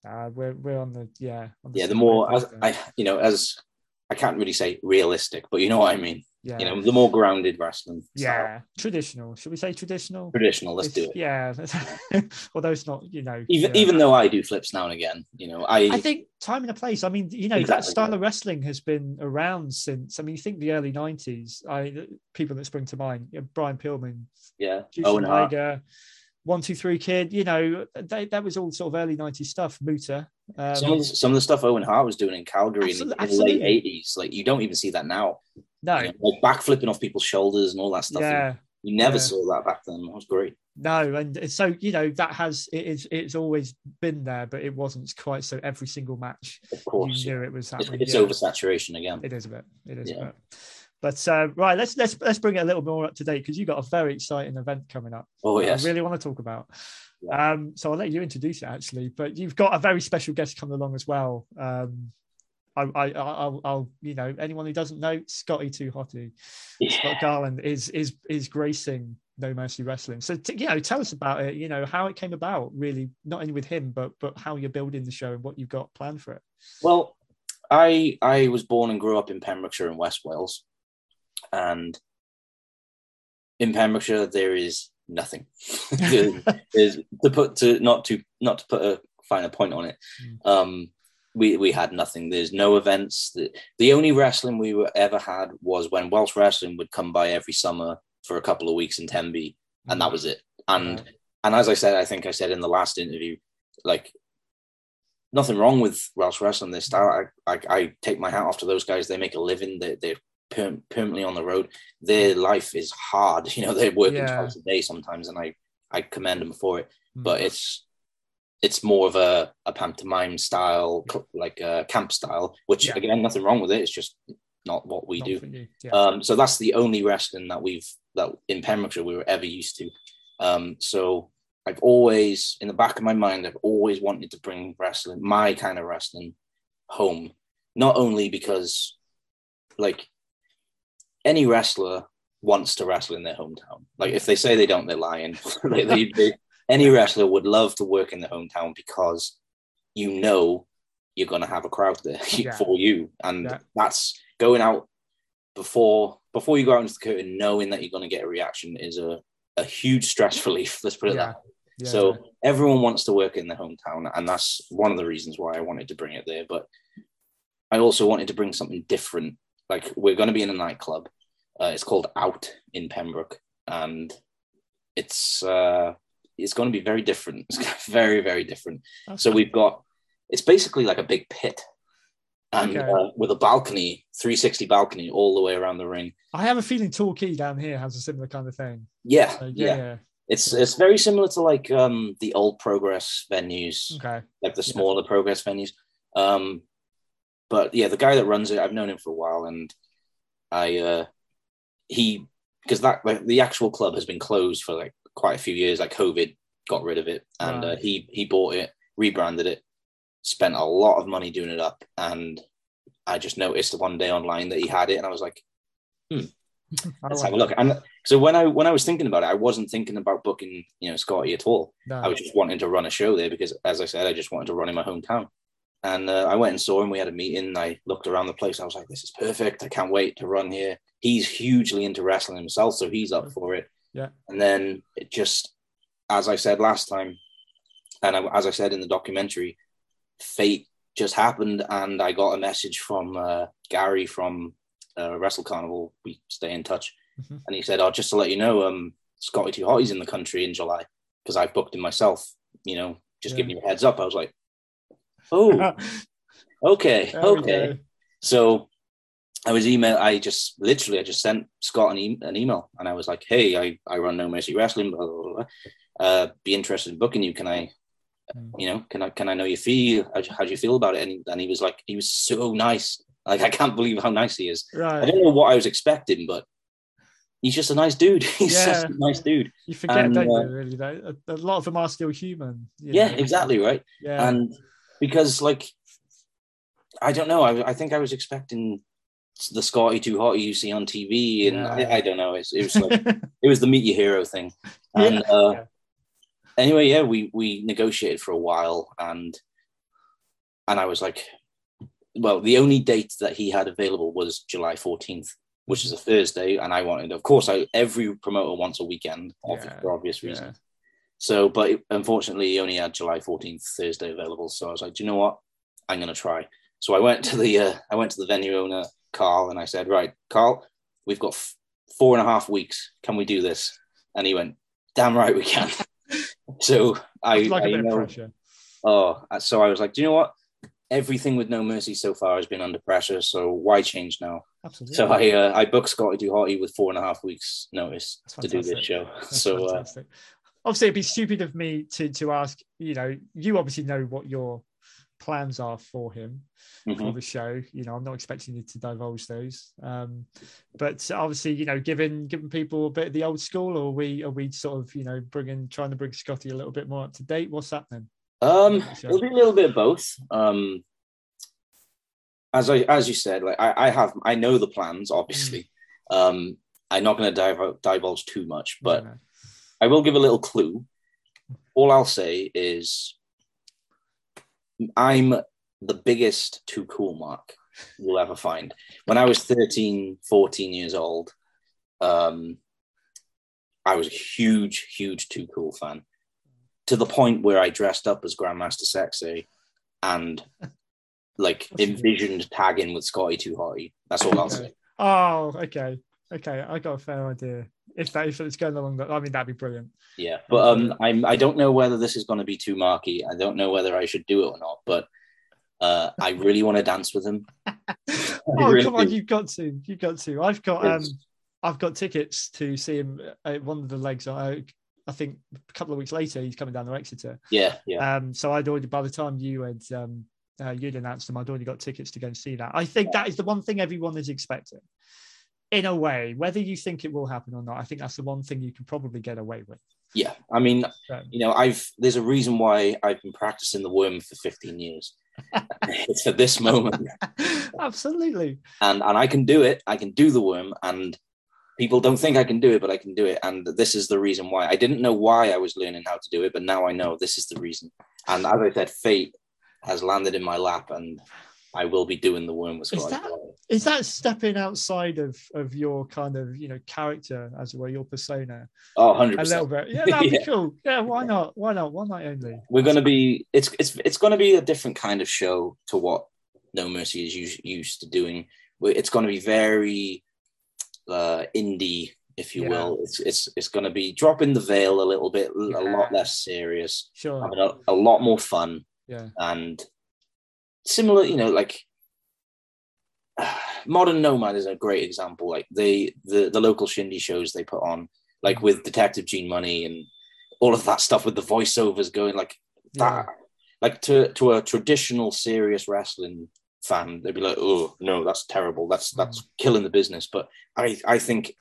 Speaker 2: Uh, we're we're on the yeah. On the
Speaker 3: yeah the more as. I you know as I can't really say realistic, but you know what I mean.
Speaker 2: Yeah.
Speaker 3: You know, the more grounded wrestling. style.
Speaker 2: yeah, traditional. Should we say traditional?
Speaker 3: traditional. Let's
Speaker 2: It's-
Speaker 3: do it.
Speaker 2: Yeah, although it's not, you know,
Speaker 3: even
Speaker 2: yeah.
Speaker 3: even though I do flips now and again, you know, I,
Speaker 2: I think time and a place. I mean, you know, that style
Speaker 3: yeah.
Speaker 2: of wrestling has been around since. I mean, you think the early '90s. I people that spring to mind: you know, Brian Pillman,
Speaker 3: yeah, Owen Hart,
Speaker 2: One Two Three Kid. You know, they, that was all sort of early '90s stuff. Muta. Um,
Speaker 3: some of the, some of the stuff Owen Hart was doing in Calgary in, the late eighties, like you don't even see that now.
Speaker 2: No,
Speaker 3: You know, like back flipping off people's shoulders and all that stuff.
Speaker 2: yeah,
Speaker 3: you never
Speaker 2: yeah.
Speaker 3: saw that back then. That was great.
Speaker 2: no, and so you know that has it is it's always been there, but it wasn't quite so. Every single match,
Speaker 3: Of course,
Speaker 2: you knew it was
Speaker 3: it's,
Speaker 2: happening.
Speaker 3: it's
Speaker 2: yeah.
Speaker 3: oversaturation again.
Speaker 2: It is a bit. It is
Speaker 3: Yeah.
Speaker 2: a bit. But uh, right, let's let's let's bring it a little more up to date because you've got a very exciting event coming up.
Speaker 3: oh yes,
Speaker 2: I really want to talk about.
Speaker 3: Yeah.
Speaker 2: Um, so I'll let you introduce it actually, but you've got a very special guest coming along as well. Um, I, I, I'll, I'll, you know, anyone who doesn't know, Scotty Too Hotty, Scott. Garland is is is gracing No Mercy Wrestling. So t- you know, tell us about it. You know, how it came about, really, not only with him, but but how you're building the show and what you've got planned for it.
Speaker 3: Well, I I was born and grew up in Pembrokeshire in West Wales, and in Pembrokeshire there is nothing. there's, to put to not to not to put a finer point on it.
Speaker 2: Mm.
Speaker 3: Um, we we had nothing. There's no events. The, the only wrestling we were, ever had was when Welsh wrestling would come by every summer for a couple of weeks in Tenby, and that was it. And
Speaker 2: Right.
Speaker 3: and as I said, I think I said in the last interview, like nothing wrong with Welsh wrestling. Their style, I, I, I take my hat off to those guys. They make a living. They, they're per- permanently on the road. Their life is hard. You know, they're working
Speaker 2: Yeah.
Speaker 3: twice a day sometimes, and I, I commend them for it.
Speaker 2: Mm.
Speaker 3: But it's it's more of a, a pantomime style, like a camp style, which
Speaker 2: Yeah.
Speaker 3: again, nothing wrong with it. It's just not what we
Speaker 2: Not
Speaker 3: do.
Speaker 2: Yeah.
Speaker 3: Um, so that's the only wrestling that we've that in Pembrokeshire we were ever used to. Um, so I've always, in the back of my mind, I've always wanted to bring wrestling, my kind of wrestling, home. Not only because, like, any wrestler wants to wrestle in their hometown. Like, if they say they don't, they're lying. They- they- any wrestler would love to work in their hometown because you know you're going to have a crowd there
Speaker 2: Yeah.
Speaker 3: for you, and
Speaker 2: Yeah.
Speaker 3: that's going out before before you go out into the curtain, knowing that you're going to get a reaction is a, a huge stress relief. Let's put it
Speaker 2: Yeah.
Speaker 3: that way. So everyone wants to work in their hometown, and that's one of the reasons why I wanted to bring it there. But I also wanted to bring something different. Like we're going to be in a nightclub. Uh, it's called Out in Pembroke, and it's uh, it's going to be very different. It's very very different.
Speaker 2: That's
Speaker 3: So we've got it's basically like a big pit, and
Speaker 2: Okay.
Speaker 3: uh, with a balcony, 360 balcony all the way around the ring.
Speaker 2: I have a feeling Torquay down here has a similar kind of thing.
Speaker 3: Yeah,
Speaker 2: So,
Speaker 3: yeah,
Speaker 2: yeah, yeah.
Speaker 3: It's it's very similar to like um the old Progress venues,
Speaker 2: Okay.
Speaker 3: like the
Speaker 2: Yeah.
Speaker 3: smaller Progress venues. Um, but yeah, the guy that runs it, I've known him for a while, and I uh he because that like the actual club has been closed for like quite a few years. Like COVID got rid of it, and uh, he he bought it, rebranded it, spent a lot of money doing it up, and I just noticed one day online that he had it, and I was like,
Speaker 2: I
Speaker 3: let's have a look. And so when I when I was thinking about it, I wasn't thinking about booking you know Scotty at all.
Speaker 2: No.
Speaker 3: I was just wanting to run a show there because, as I said, I just wanted to run in my hometown. And uh, I went and saw him. We had a meeting. I looked around the place. I was like, "This is perfect. I can't wait to run here." He's hugely into wrestling himself, so he's up for it.
Speaker 2: Yeah.
Speaker 3: And then it just, as I said last time, and I, as I said in the documentary, fate just happened, and I got a message from uh, Gary from uh, Wrestle Carnival. We stay in touch,
Speaker 2: Mhm.
Speaker 3: and he said, "Oh, just to let you know, um, Scotty Too Hotty's in the country in July because I've booked him myself. You know, just
Speaker 2: Yeah.
Speaker 3: giving you a heads up." I was like, "Oh, okay, okay." So I was email. I just literally, I just sent Scott an, e- an email, and I was like, "Hey, I, I run No Mercy Wrestling. Blah, blah, blah. Uh, be interested in booking you? Can I,
Speaker 2: Mm.
Speaker 3: you know, can I can I know your fee? How, how do you feel about it?" And he, and he was like, he was so nice. Like I can't believe how nice he is.
Speaker 2: Right.
Speaker 3: I don't know what I was expecting, but he's just a nice dude. he's
Speaker 2: Yeah.
Speaker 3: just a nice dude.
Speaker 2: You forget,
Speaker 3: and,
Speaker 2: don't
Speaker 3: uh,
Speaker 2: you? Really, though, a, a lot of them are still human.
Speaker 3: Yeah,
Speaker 2: know?
Speaker 3: exactly right.
Speaker 2: Yeah.
Speaker 3: And because like I don't know, I, I think I was expecting the Scotty Too Hotty see on TV, and
Speaker 2: Yeah.
Speaker 3: I, I don't know. It's, it was like it was the meet your hero thing. And uh,
Speaker 2: Yeah.
Speaker 3: anyway, yeah, we we negotiated for a while, and and I was like, well, the only date that he had available was July fourteenth, which is a Thursday, and I wanted, of course, I every promoter wants a weekend
Speaker 2: Yeah,
Speaker 3: for obvious reasons. So, but it- unfortunately, he only had July fourteenth Thursday available. So I was like, do you know what? I'm gonna try. So I went to the uh, I went to the venue owner Carl, and I said, right, Carl, we've got f- four and a half weeks. Can we do this? And he went, damn right we can. so I,
Speaker 2: like a
Speaker 3: I
Speaker 2: bit of pressure.
Speaker 3: Oh, so I was like, do you know what? Everything with no mercy so far has been under pressure, so why change now?
Speaker 2: Absolutely.
Speaker 3: So I uh, I booked Scotty Too Hotty with four and a half weeks notice to do this show.
Speaker 2: That's
Speaker 3: so uh.
Speaker 2: Obviously, it'd be stupid of me to to ask. You know, you obviously know what your plans are for him for
Speaker 3: mhm.
Speaker 2: the show. You know, I'm not expecting you to divulge those. Um, but obviously, you know, giving giving people a bit of the old school, or are we are we sort of you know bringing trying to bring Scotty a little bit more up to date? What's happening?
Speaker 3: Um, it'll be a little bit of both. Um, as I as you said, like I, I have I know the plans. Obviously, um, I'm not going to div- divulge too much, but I will give a little clue. All I'll say is I'm the biggest too cool mark you'll ever find. When I was 13, 14 years old, um, I was a huge, huge too cool fan to the point where I dressed up as Grandmaster Sexy and like envisioned tagging with Scotty Too Hotty. That's all I'll say.
Speaker 2: oh, okay, okay. I got a fair idea. If that if it's going along that, I mean, that'd be brilliant.
Speaker 3: Yeah, but um, I'm I don't know whether this is going to be too marky. I don't know whether I should do it or not. But uh, I really want to dance with him.
Speaker 2: Oh
Speaker 3: really
Speaker 2: come on, you've got to, you've got to. I've got um, I've got tickets to see him at one of the legs. I I think a couple of weeks later he's coming down to Exeter.
Speaker 3: Yeah, yeah.
Speaker 2: Um, so I'd already by the time you had um, uh, you'd announced them, I'd already got tickets to go and see that. I think that is the one thing everyone is expecting. In a way, whether you think it will happen or not, I think that's the one thing you can probably get away with.
Speaker 3: yeah. I mean,
Speaker 2: So,
Speaker 3: you know, I've there's a reason why I've been practicing the worm for 15 years. it's for this moment,
Speaker 2: Absolutely.
Speaker 3: and and I can do it. I can do the worm, and people don't think I can do it, but I can do it. And this is the reason why. I didn't know why I was learning how to do it, but now I know this is the reason. And as I said, fate has landed in my lap, and I will be doing the worm with
Speaker 2: Is
Speaker 3: Scottish
Speaker 2: that- Is that stepping outside of of your kind of you know character, as it were, your persona
Speaker 3: Oh, 100
Speaker 2: a little
Speaker 3: percent.
Speaker 2: bit? Yeah, that'd be cool. Yeah, why not? Why not? One night only.
Speaker 3: We're gonna be. It's it's it's gonna be a different kind of show to what No Mercy is used used to doing. It's gonna be very uh, indie, if you
Speaker 2: Yeah.
Speaker 3: will. It's it's it's gonna be dropping the veil a little bit, a lot less serious,
Speaker 2: Sure.
Speaker 3: having a, a lot more fun,
Speaker 2: Yeah.
Speaker 3: and similar. You know, like Modern Nomad is a great example. Like they the the local shindy shows they put on, like with Detective Gene Money and all of that stuff with the voiceovers going like
Speaker 2: Yeah.
Speaker 3: that. Like to to a traditional serious wrestling fan, they'd be like, "Oh no, that's terrible. That's mm. that's killing the business." But I I think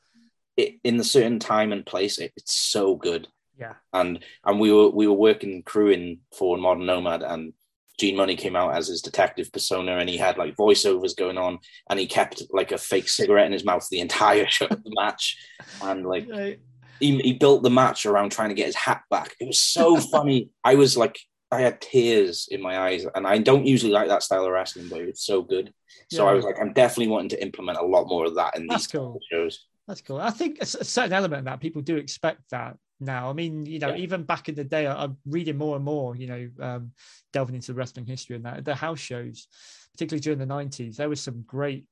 Speaker 3: it, in the certain time and place, it, it's so good.
Speaker 2: Yeah.
Speaker 3: And and we were we were working crewing for Modern Nomad, and Gene Money came out as his detective persona, and he had like voiceovers going on, and he kept like a fake cigarette in his mouth the entire show, the match, and like
Speaker 2: Yeah.
Speaker 3: he, he built the match around trying to get his hat back. It was so funny. I was like, I had tears in my eyes, and I don't usually like that style of wrestling, but it was so good. So I was like, I'm definitely wanting to implement a lot more of that in
Speaker 2: That's
Speaker 3: these
Speaker 2: cool.
Speaker 3: shows.
Speaker 2: That's cool. I think a certain element of that people do expect that now. I mean, you know,
Speaker 3: Yeah.
Speaker 2: even back in the day, I- I'm reading more and more, you know, um, delving into the wrestling history and that the house shows, particularly during the 90s, there was some great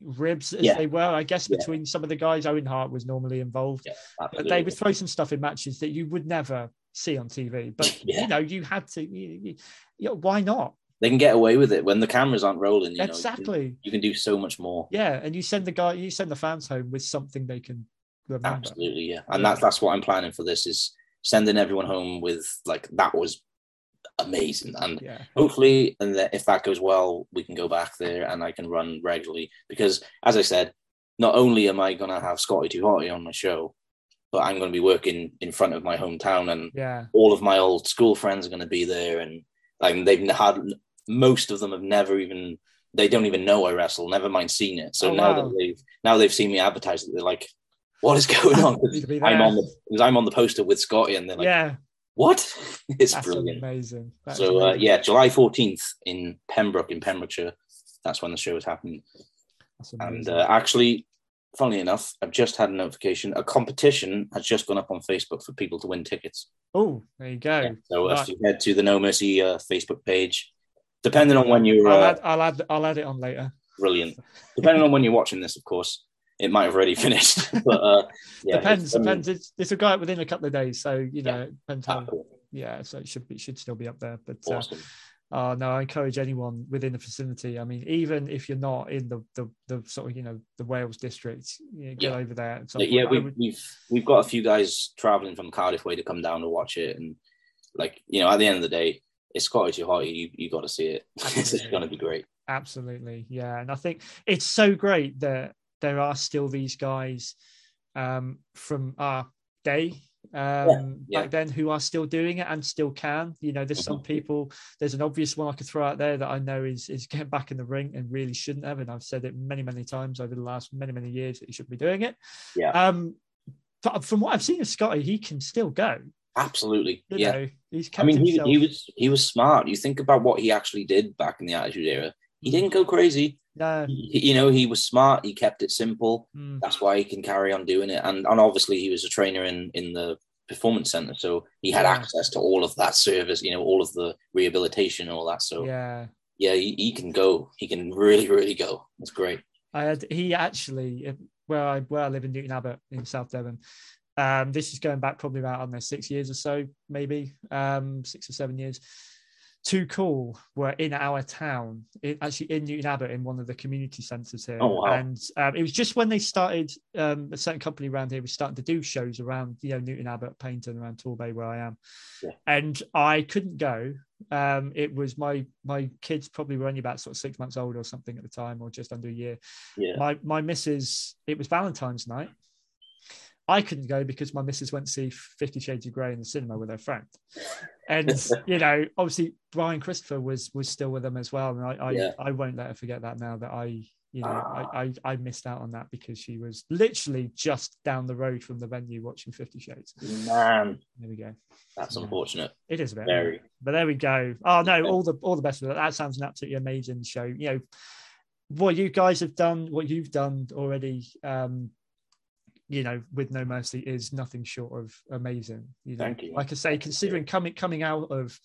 Speaker 2: ribs as
Speaker 3: Yeah.
Speaker 2: they were, I guess,
Speaker 3: Yeah.
Speaker 2: between some of the guys. Owen Hart was normally involved,
Speaker 3: Yeah,
Speaker 2: but they would throw some stuff in matches that you would never see on TV. But,
Speaker 3: Yeah.
Speaker 2: you know, you had to, you, you, you know, why not?
Speaker 3: They can get away with it when the cameras aren't rolling. You know, you can-
Speaker 2: exactly.
Speaker 3: you can do so much more.
Speaker 2: Yeah. And you send the guy, you send the fans home with something they can remember.
Speaker 3: Absolutely, yeah. And that's that's what I'm planning for this is sending everyone home with like that was amazing. And
Speaker 2: Yeah.
Speaker 3: hopefully, and that if that goes well, we can go back there and I can run regularly. Because as I said, not only am I gonna have Scotty Too Hotty on my show, but I'm gonna be working in front of my hometown and
Speaker 2: Yeah.
Speaker 3: all of my old school friends are gonna be there and like they've had most of them have never even they don't even know I wrestle, never mind seen it. So
Speaker 2: Oh,
Speaker 3: now
Speaker 2: wow.
Speaker 3: that they've now they've seen me advertise it, they're like, what is going on? 'Cause
Speaker 2: Need
Speaker 3: I'm on the because I'm on the poster with Scotty and they're like,
Speaker 2: yeah.
Speaker 3: what? It's
Speaker 2: That's
Speaker 3: brilliant.
Speaker 2: amazing. That's
Speaker 3: So uh, yeah, July 14th in Pembroke in Pembrokeshire. That's when the show is happening. And uh, actually, funnily enough, I've just had a notification. A competition has just gone up on Facebook for people to win tickets.
Speaker 2: oh, there you go.
Speaker 3: Yeah, So uh,
Speaker 2: Right.
Speaker 3: if you head to the No Mercy uh, Facebook page, depending on when you're
Speaker 2: I'll
Speaker 3: uh,
Speaker 2: add, I'll add, I'll add it on later.
Speaker 3: brilliant, depending on when you're watching this, of course, it might have already finished. but uh, yeah,
Speaker 2: depends,
Speaker 3: it's,
Speaker 2: depends. It's, it's a guy within a couple of days, so you know,
Speaker 3: Yeah.
Speaker 2: depends
Speaker 3: ah,
Speaker 2: how.
Speaker 3: cool.
Speaker 2: Yeah, so it should be, should still be up there. But uh,
Speaker 3: awesome.
Speaker 2: oh no, I encourage anyone within the vicinity. I mean, even if you're not in the the, the sort of you know the Wales district, you know, get
Speaker 3: Yeah.
Speaker 2: over there.
Speaker 3: yeah, we've,
Speaker 2: would-
Speaker 3: we've we've got a few guys traveling from Cardiff way to come down to watch it, and like you know, at the end of the day, it's Scottish hot. You you got to see it. it's going to be great.
Speaker 2: Absolutely, yeah, and I think it's so great that there are still these guys um, from our day um,
Speaker 3: yeah.
Speaker 2: back then who are still doing it and still can. You know, there's some
Speaker 3: Mhm.
Speaker 2: people. There's an obvious one I could throw out there that I know is is getting back in the ring and really shouldn't have, and I've said it many many times over the last many many years that he shouldn't be doing it.
Speaker 3: Yeah.
Speaker 2: Um, but from what I've seen of Scotty, he can still go.
Speaker 3: Absolutely,
Speaker 2: You
Speaker 3: yeah.
Speaker 2: know, he's
Speaker 3: I
Speaker 2: kept
Speaker 3: mean, he, he was he was smart. You think about what he actually did back in the Attitude Era. He didn't go crazy.
Speaker 2: No,
Speaker 3: you know, he was smart. He kept it simple.
Speaker 2: mm,
Speaker 3: That's why he can carry on doing it. And and obviously, he was a trainer in in the performance center, so he had
Speaker 2: Yeah.
Speaker 3: access to all of that service. You know, all of the rehabilitation and all that. So
Speaker 2: yeah.
Speaker 3: yeah, he, he can go. He can really, really go. It's great.
Speaker 2: I had he actually where I where I live in Newton Abbot in South Devon. Um, this is going back probably about I don't know six years or so, maybe um, six or seven years. Too Cool were in our town, in, actually in Newton Abbot, in one of the community centres here.
Speaker 3: Oh, wow.
Speaker 2: And um, it was just when they started, um, a certain company around here was starting to do shows around, you know, Newton Abbot, Paignton, around Torbay, where I am.
Speaker 3: Yeah.
Speaker 2: And I couldn't go. Um, it was my my kids probably were only about sort of six months old or something at the time, or just under a year.
Speaker 3: Yeah.
Speaker 2: My my missus, it was Valentine's night. I couldn't go because my missus went to see Fifty Shades of Grey in the cinema with her friend, and you know, obviously Brian Christopher was was still with them as well, and I I,
Speaker 3: Yeah.
Speaker 2: I won't let her forget that now that I you know
Speaker 3: Ah.
Speaker 2: I, I I missed out on that because she was literally just down the road from the venue watching Fifty Shades.
Speaker 3: Man,
Speaker 2: There we go.
Speaker 3: that's
Speaker 2: Yeah.
Speaker 3: unfortunate.
Speaker 2: It is a bit,
Speaker 3: Very.
Speaker 2: but there we go. Oh no, all the all the best of it. That sounds an absolutely amazing show. You know, what you guys have done, what you've done already, um, you know, with No Mercy is nothing short of amazing. You know,
Speaker 3: Thank you.
Speaker 2: like I say, considering coming coming out of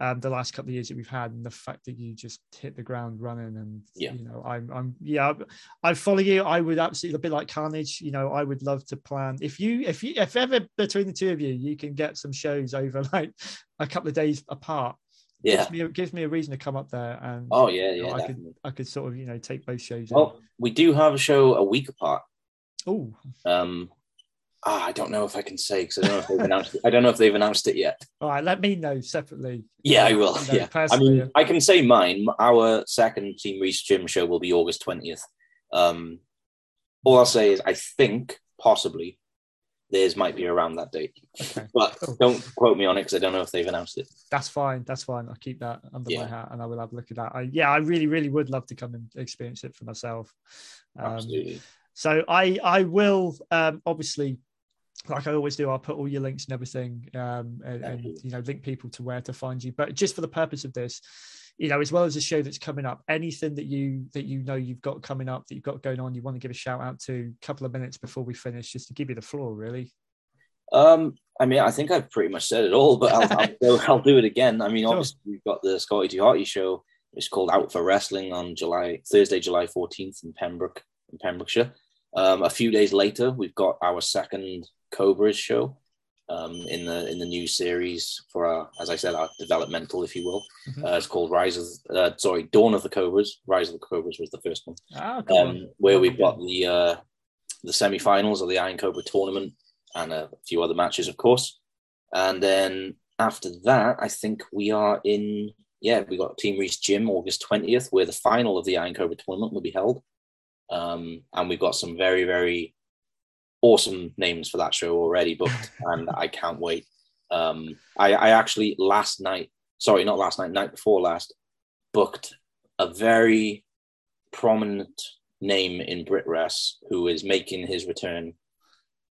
Speaker 2: um, the last couple of years that we've had, and the fact that you just hit the ground running, and
Speaker 3: Yeah.
Speaker 2: you know, I'm I'm yeah, I follow you. I would absolutely a bit like Carnage. You know, I would love to plan if you if you if ever between the two of you, you can get some shows over like a couple of days apart.
Speaker 3: Yeah.
Speaker 2: gives me gives me a reason to come up there and
Speaker 3: Oh yeah,
Speaker 2: you know,
Speaker 3: yeah.
Speaker 2: I could. I could sort of you know take both shows.
Speaker 3: Well, we do have a show a week apart.
Speaker 2: Oh,
Speaker 3: Um, ah, I don't know if I can say because I don't know if they've announced. I don't know if they've announced it yet.
Speaker 2: all right. Let me know separately.
Speaker 3: Yeah, I will.
Speaker 2: You know,
Speaker 3: Yeah, I mean, I can say mine. Our second Team Reese Gym show will be August twentieth. Um, all I'll say is I think possibly theirs might be around that date,
Speaker 2: Okay.
Speaker 3: but
Speaker 2: Cool.
Speaker 3: don't quote me on it because I don't know if they've announced it.
Speaker 2: That's fine. That's fine. I'll keep that under my hat and I will have a look at that. I, yeah, I really, really would love to come and experience it for myself. Um,
Speaker 3: Absolutely.
Speaker 2: So I, I will um, obviously, like I always do, I'll put all your links and everything, um, and, and
Speaker 3: you.
Speaker 2: know, link people to where to find you. But just for the purpose of this, you know, as well as the show that's coming up, anything that you that you know you've got coming up that you've got going on, you want to give a shout out to, a couple of minutes before we finish, just to give you the floor, really.
Speaker 3: Um, I mean, I think I've pretty much said it all, but I'll, I'll, do- I'll do it again. I mean,
Speaker 2: Sure.
Speaker 3: obviously, we've got the Scotty Too Hotty show. It's called Out for Wrestling on July Thursday, July fourteenth in Pembroke, in Pembrokeshire. Um, a few days later, we've got our second Cobras show um, in the in the new series for our, as I said, our developmental, if you will.
Speaker 2: Mhm.
Speaker 3: Uh, it's called Rise of, uh, sorry, Dawn of the Cobras. Rise of the Cobras was the first one
Speaker 2: Ah, come on.
Speaker 3: um, where we've got the uh, the semi-finals of the Iron Cobra tournament and a few other matches, of course. And then after that, I think we are in. Yeah, we got Team Reese Gym August twentieth, where the final of the Iron Cobra tournament will be held. Um, and we've got some very very awesome names for that show already booked, and I can't wait. Um, I, I actually last night, sorry, not last night, night before last, booked a very prominent name in BritWres who is making his return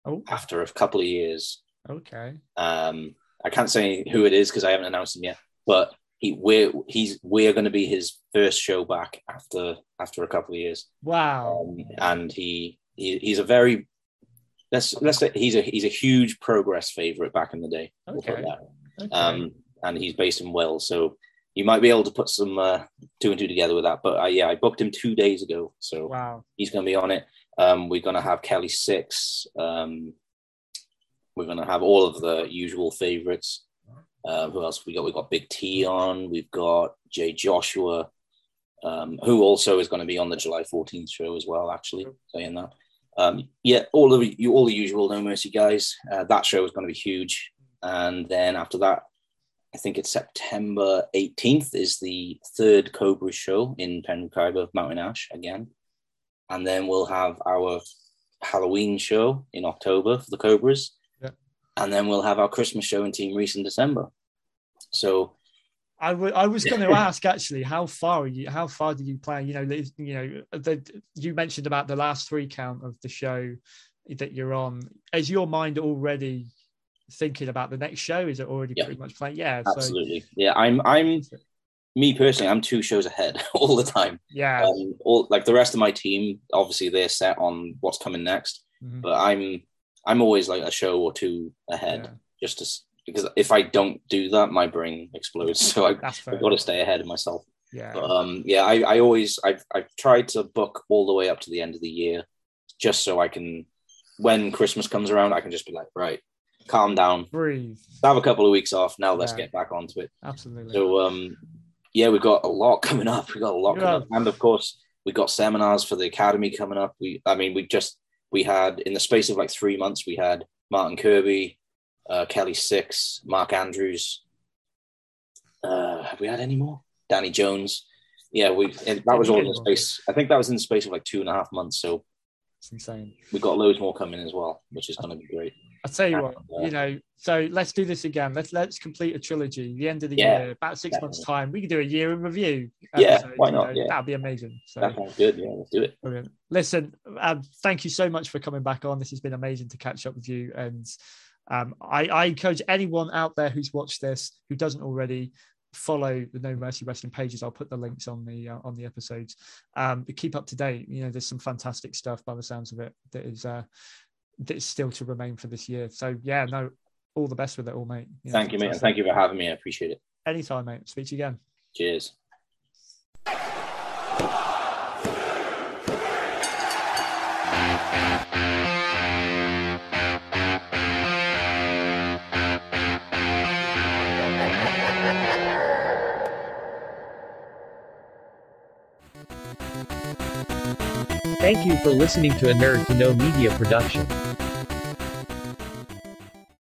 Speaker 2: Oh,
Speaker 3: after a couple of years.
Speaker 2: okay.
Speaker 3: Um, I can't say who it is because I haven't announced him yet, but he we're he's we're going to be his first show back after after a couple of years,
Speaker 2: Wow.
Speaker 3: um, and he, he he's a very let's let's say he's a he's a huge progress favorite back in the day. We'll
Speaker 2: Okay.
Speaker 3: that.
Speaker 2: Okay.
Speaker 3: Um, and he's based in Wales, so you might be able to put some uh, two and two together with that. But uh, yeah, I booked him two days ago, so
Speaker 2: wow.
Speaker 3: he's going to be on it. Um, we're going to have Kelly Six. Um, we're going to have all of the usual favorites. Uh, who else we got? We've got Big T on. We've got Jay Joshua, um, who also is going to be on the July 14th show as well. Actually, saying that. Um, yeah, all of you, all the usual No Mercy guys. Uh, that show is going to be huge. And then after that, I think it's September 18th is the third Cobra show in Penrith Mountain Ash again. And then we'll have our Halloween show in October for the Cobras. And then we'll have our Christmas show in Team Reese in December. So
Speaker 2: I I was going to ask actually, how far are you? How far do you plan? You know, you know, the, you mentioned about the last three count of the show that you're on. Is your mind already thinking about the next show? Is it already
Speaker 3: Yeah.
Speaker 2: pretty much planned? Yeah, so
Speaker 3: absolutely. Yeah, I'm I'm me personally, I'm two shows ahead all the time.
Speaker 2: yeah,
Speaker 3: Um, all like the rest of my team, obviously they're set on what's coming next.
Speaker 2: Mhm.
Speaker 3: But I'm I'm always like a show or two ahead,
Speaker 2: yeah,
Speaker 3: just to because if I don't do that, my brain explodes. So I, I've got to stay ahead of myself.
Speaker 2: yeah,
Speaker 3: But, um, yeah, I, I always I've I've tried to book all the way up to the end of the year, just so I can when Christmas comes around, I can just be like, right, calm down,
Speaker 2: breathe.
Speaker 3: have a couple of weeks off. Now let's
Speaker 2: Yeah.
Speaker 3: get back onto it.
Speaker 2: Absolutely.
Speaker 3: So um, yeah, we've got a lot coming up. We've got a lot
Speaker 2: Yeah.
Speaker 3: coming up, and of course we got seminars for the academy coming up. We, I mean, we just we had in the space of like three months, we had Martin Kirby, uh, Kelly Six, Mark Andrews. Uh, have we had any more? Danny Jones. Yeah, we and that was all in the space. I think that was in the space of like two and a half months. So
Speaker 2: it's insane.
Speaker 3: we got loads more coming as well, which is going to be great.
Speaker 2: I tell you what,
Speaker 3: Yeah.
Speaker 2: you know, so let's do this again. Let's let's complete a trilogy. The end of the
Speaker 3: Yeah,
Speaker 2: year, about six months time, we can do a year in review.
Speaker 3: Yeah,
Speaker 2: episode,
Speaker 3: why
Speaker 2: you
Speaker 3: not?
Speaker 2: know,
Speaker 3: Yeah.
Speaker 2: that'd be amazing. So
Speaker 3: That sounds good. Yeah, let's do it.
Speaker 2: brilliant. Listen, um, thank you so much for coming back on. This has been amazing to catch up with you. And um, I, I encourage anyone out there who's watched this who doesn't already follow the No Mercy Wrestling pages. I'll put the links on the uh, on the episodes. Um, but keep up to date. You know, there's some fantastic stuff by the sounds of it that is uh, that is still to remain for this year. So yeah, no, all the best with it all, mate. know,
Speaker 3: Thank you, mate. and. Thank you for having me. I appreciate it.
Speaker 2: Anytime, mate. Speak to you again.
Speaker 3: Cheers.
Speaker 4: Thank you for listening to a Nerd to Know Media production.